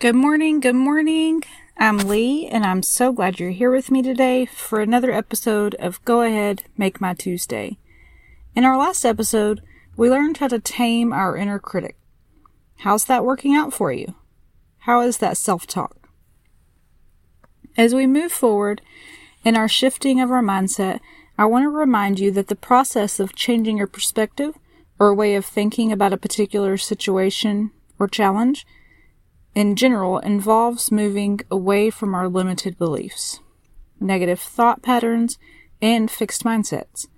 Good morning, good morning. I'm Lee, and I'm so glad you're here with me today for another episode of Go Ahead, Make My Tuesday. In our last episode, we learned how to tame our inner critic. How's that working out for you? How is that self talk? As we move forward in our shifting of our mindset, I want to remind you that the process of changing your perspective or way of thinking about a particular situation or challenge in general involves moving away from our limited beliefs, negative thought patterns, and fixed mindsets.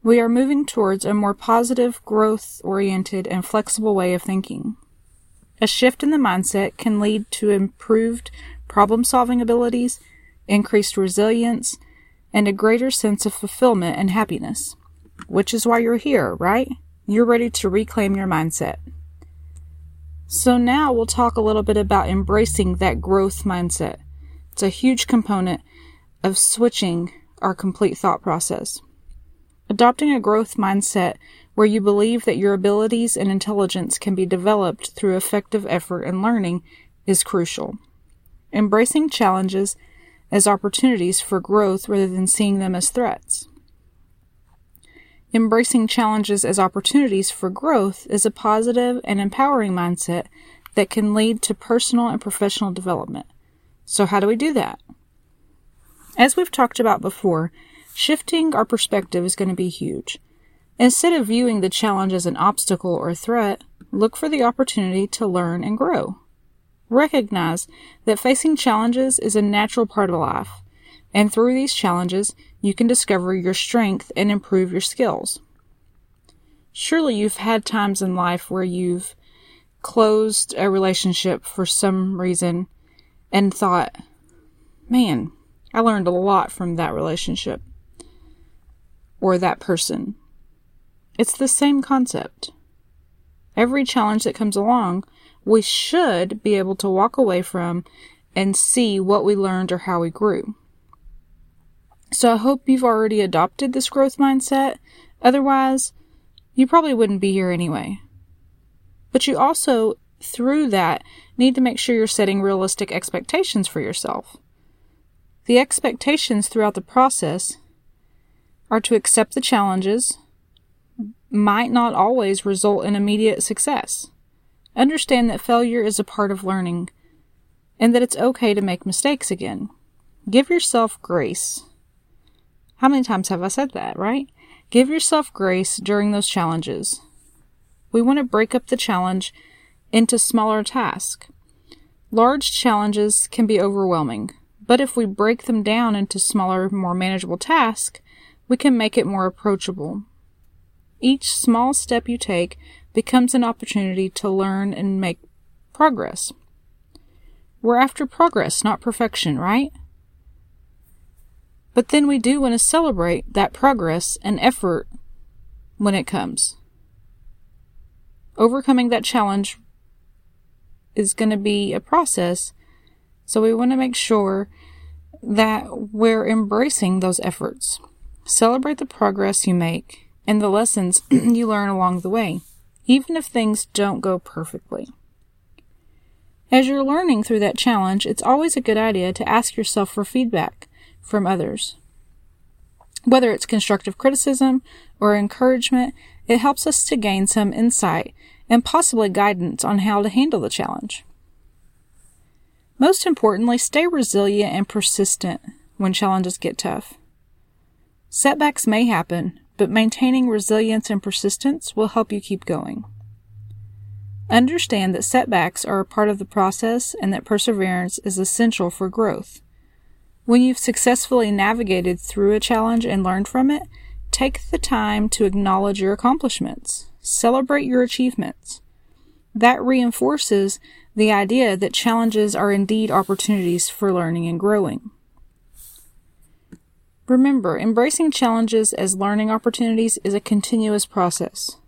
We are moving towards a more positive, growth oriented, and flexible way of thinking. A shift in the mindset can lead to improved problem solving abilities, increased resilience, and a greater sense of fulfillment and happiness. Which is why you're here, right? You're ready to reclaim your mindset. So now we'll talk a little bit about embracing that growth mindset. It's a huge component of switching our complete thought process. Adopting a growth mindset where you believe that your abilities and intelligence can be developed through effective effort and learning is crucial. Embracing challenges as opportunities for growth rather than seeing them as threats. Embracing challenges as opportunities for growth is a positive and empowering mindset that can lead to personal and professional development. So, how do we do that? As we've talked about before, shifting our perspective is going to be huge. Instead of viewing the challenge as an obstacle or threat, look for the opportunity to learn and grow. Recognize that facing challenges is a natural part of life, and through these challenges, you can discover your strength and improve your skills. Surely you've had times in life where you've closed a relationship for some reason and thought, man, I learned a lot from that relationship or that person. It's the same concept. Every challenge that comes along, we should be able to walk away from and see what we learned or how we grew. So I hope you've already adopted this growth mindset. Otherwise, you probably wouldn't be here anyway. But you also, through that, need to make sure you're setting realistic expectations for yourself. The expectations throughout the process are to accept the challenges, might not always result in immediate success. Understand that failure is a part of learning and that it's okay to make mistakes again. Give yourself grace. How many times have I said that, right? Give yourself grace during those challenges. We want to break up the challenge into smaller tasks. Large challenges can be overwhelming, but if we break them down into smaller, more manageable tasks, we can make it more approachable. Each small step you take becomes an opportunity to learn and make progress. We're after progress, not perfection, right? But then we do want to celebrate that progress and effort when it comes. Overcoming that challenge is going to be a process, so we want to make sure that we're embracing those efforts. Celebrate the progress you make and the lessons you learn along the way, even if things don't go perfectly. As you're learning through that challenge, it's always a good idea to ask yourself for feedback from others. Whether it's constructive criticism or encouragement, it helps us to gain some insight and possibly guidance on how to handle the challenge. Most importantly, stay resilient and persistent when challenges get tough. Setbacks may happen, but maintaining resilience and persistence will help you keep going. Understand that setbacks are a part of the process and that perseverance is essential for growth. When you've successfully navigated through a challenge and learned from it, take the time to acknowledge your accomplishments. Celebrate your achievements. That reinforces the idea that challenges are indeed opportunities for learning and growing. Remember, embracing challenges as learning opportunities is a continuous process.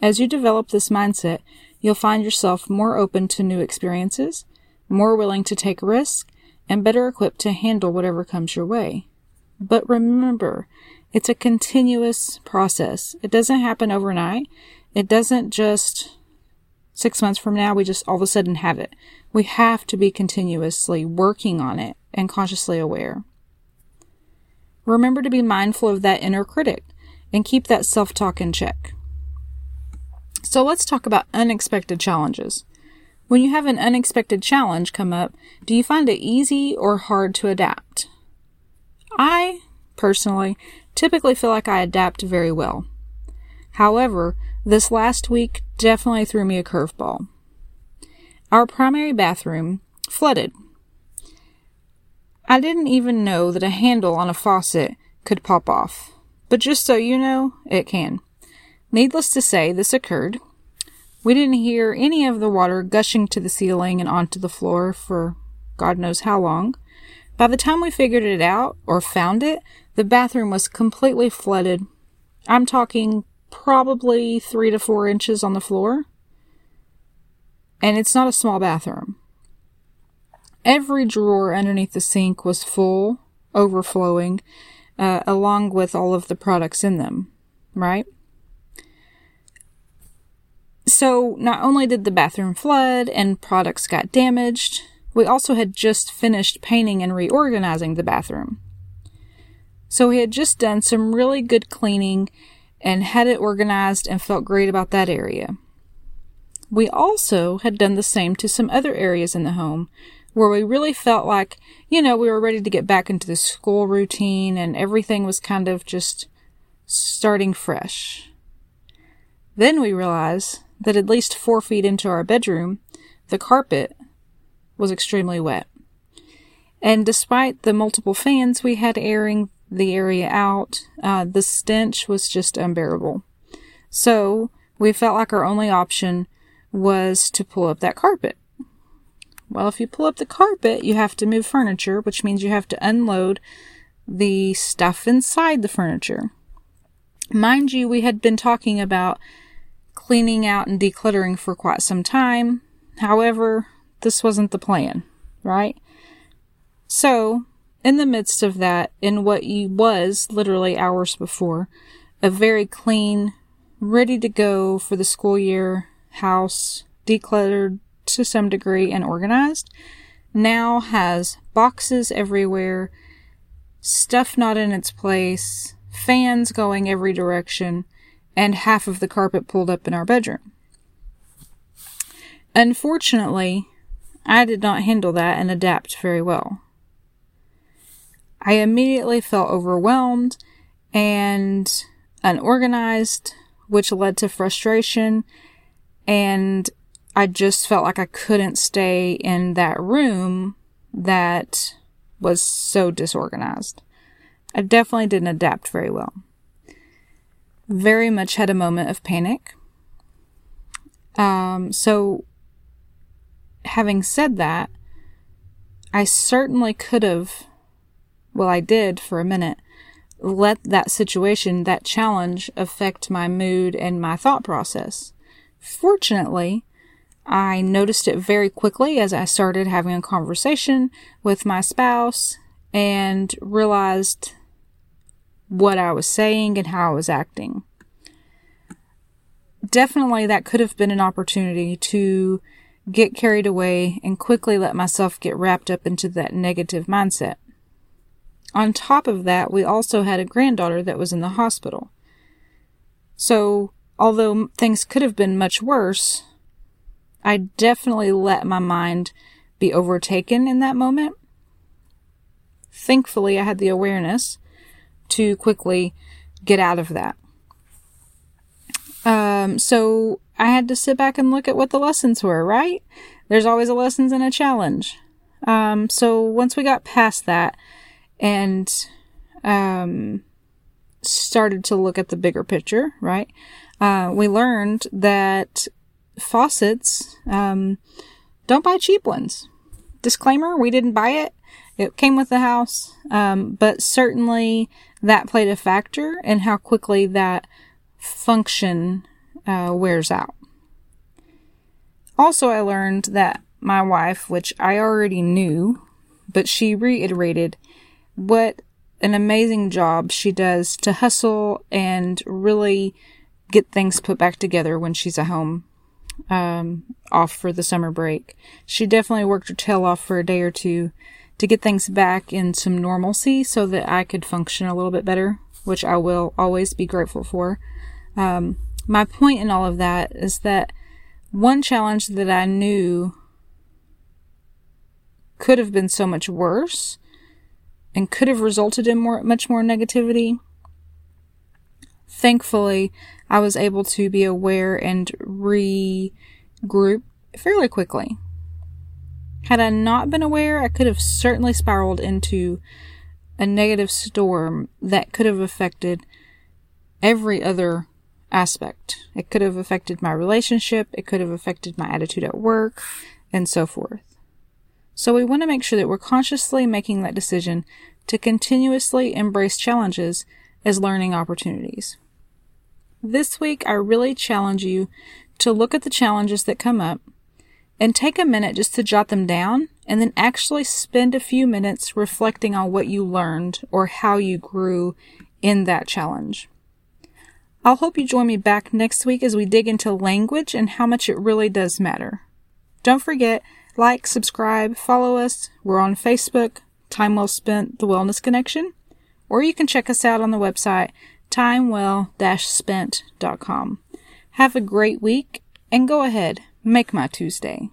As you develop this mindset, you'll find yourself more open to new experiences, more willing to take risks, and better equipped to handle whatever comes your way. But remember, it's a continuous process. It doesn't happen overnight. It doesn't just six months from now, we just all of a sudden have it. We have to be continuously working on it and consciously aware. Remember to be mindful of that inner critic and keep that self talk in check. So let's talk about unexpected challenges. When you have an unexpected challenge come up, do you find it easy or hard to adapt? I, personally, typically feel like I adapt very well. However, this last week definitely threw me a curveball. Our primary bathroom flooded. I didn't even know that a handle on a faucet could pop off, but just so you know, it can. Needless to say, this occurred. We didn't hear any of the water gushing to the ceiling and onto the floor for God knows how long. By the time we figured it out or found it, the bathroom was completely flooded. I'm talking probably three to four inches on the floor. And it's not a small bathroom. Every drawer underneath the sink was full, overflowing, uh, along with all of the products in them, right? So, not only did the bathroom flood and products got damaged, we also had just finished painting and reorganizing the bathroom. So, we had just done some really good cleaning and had it organized and felt great about that area. We also had done the same to some other areas in the home where we really felt like, you know, we were ready to get back into the school routine and everything was kind of just starting fresh. Then we realized that at least four feet into our bedroom, the carpet was extremely wet. And despite the multiple fans we had airing the area out, uh, the stench was just unbearable. So we felt like our only option was to pull up that carpet. Well, if you pull up the carpet, you have to move furniture, which means you have to unload the stuff inside the furniture. Mind you, we had been talking about cleaning out and decluttering for quite some time. However, this wasn't the plan, right? So, in the midst of that, in what was literally hours before, a very clean, ready to go for the school year house, decluttered, to some degree and organized, now has boxes everywhere, stuff not in its place, fans going every direction, and half of the carpet pulled up in our bedroom. Unfortunately, I did not handle that and adapt very well. I immediately felt overwhelmed and unorganized, which led to frustration and I just felt like I couldn't stay in that room that was so disorganized. I definitely didn't adapt very well. Very much had a moment of panic. Um, so, having said that, I certainly could have, well, I did for a minute, let that situation, that challenge affect my mood and my thought process. Fortunately, I noticed it very quickly as I started having a conversation with my spouse and realized what I was saying and how I was acting. Definitely, that could have been an opportunity to get carried away and quickly let myself get wrapped up into that negative mindset. On top of that, we also had a granddaughter that was in the hospital. So, although things could have been much worse, I definitely let my mind be overtaken in that moment. Thankfully, I had the awareness to quickly get out of that. Um, so I had to sit back and look at what the lessons were, right? There's always a lessons and a challenge. Um, so once we got past that and, um, started to look at the bigger picture, right? Uh, we learned that faucets, um, don't buy cheap ones. Disclaimer, we didn't buy it. It came with the house, um, but certainly that played a factor in how quickly that function uh, wears out. Also, I learned that my wife, which I already knew, but she reiterated what an amazing job she does to hustle and really get things put back together when she's at home um, off for the summer break. She definitely worked her tail off for a day or two to get things back in some normalcy so that I could function a little bit better, which I will always be grateful for. Um, my point in all of that is that one challenge that I knew could have been so much worse and could have resulted in more, much more negativity. Thankfully, I was able to be aware and regroup fairly quickly. Had I not been aware, I could have certainly spiraled into a negative storm that could have affected every other aspect. It could have affected my relationship, it could have affected my attitude at work, and so forth. So we want to make sure that we're consciously making that decision to continuously embrace challenges as learning opportunities. This week, I really challenge you to look at the challenges that come up and take a minute just to jot them down and then actually spend a few minutes reflecting on what you learned or how you grew in that challenge. I'll hope you join me back next week as we dig into language and how much it really does matter. Don't forget, like, subscribe, follow us. We're on Facebook, Time Well Spent, The Wellness Connection, or you can check us out on the website, timewell-spent.com. Have a great week and go ahead, make my Tuesday.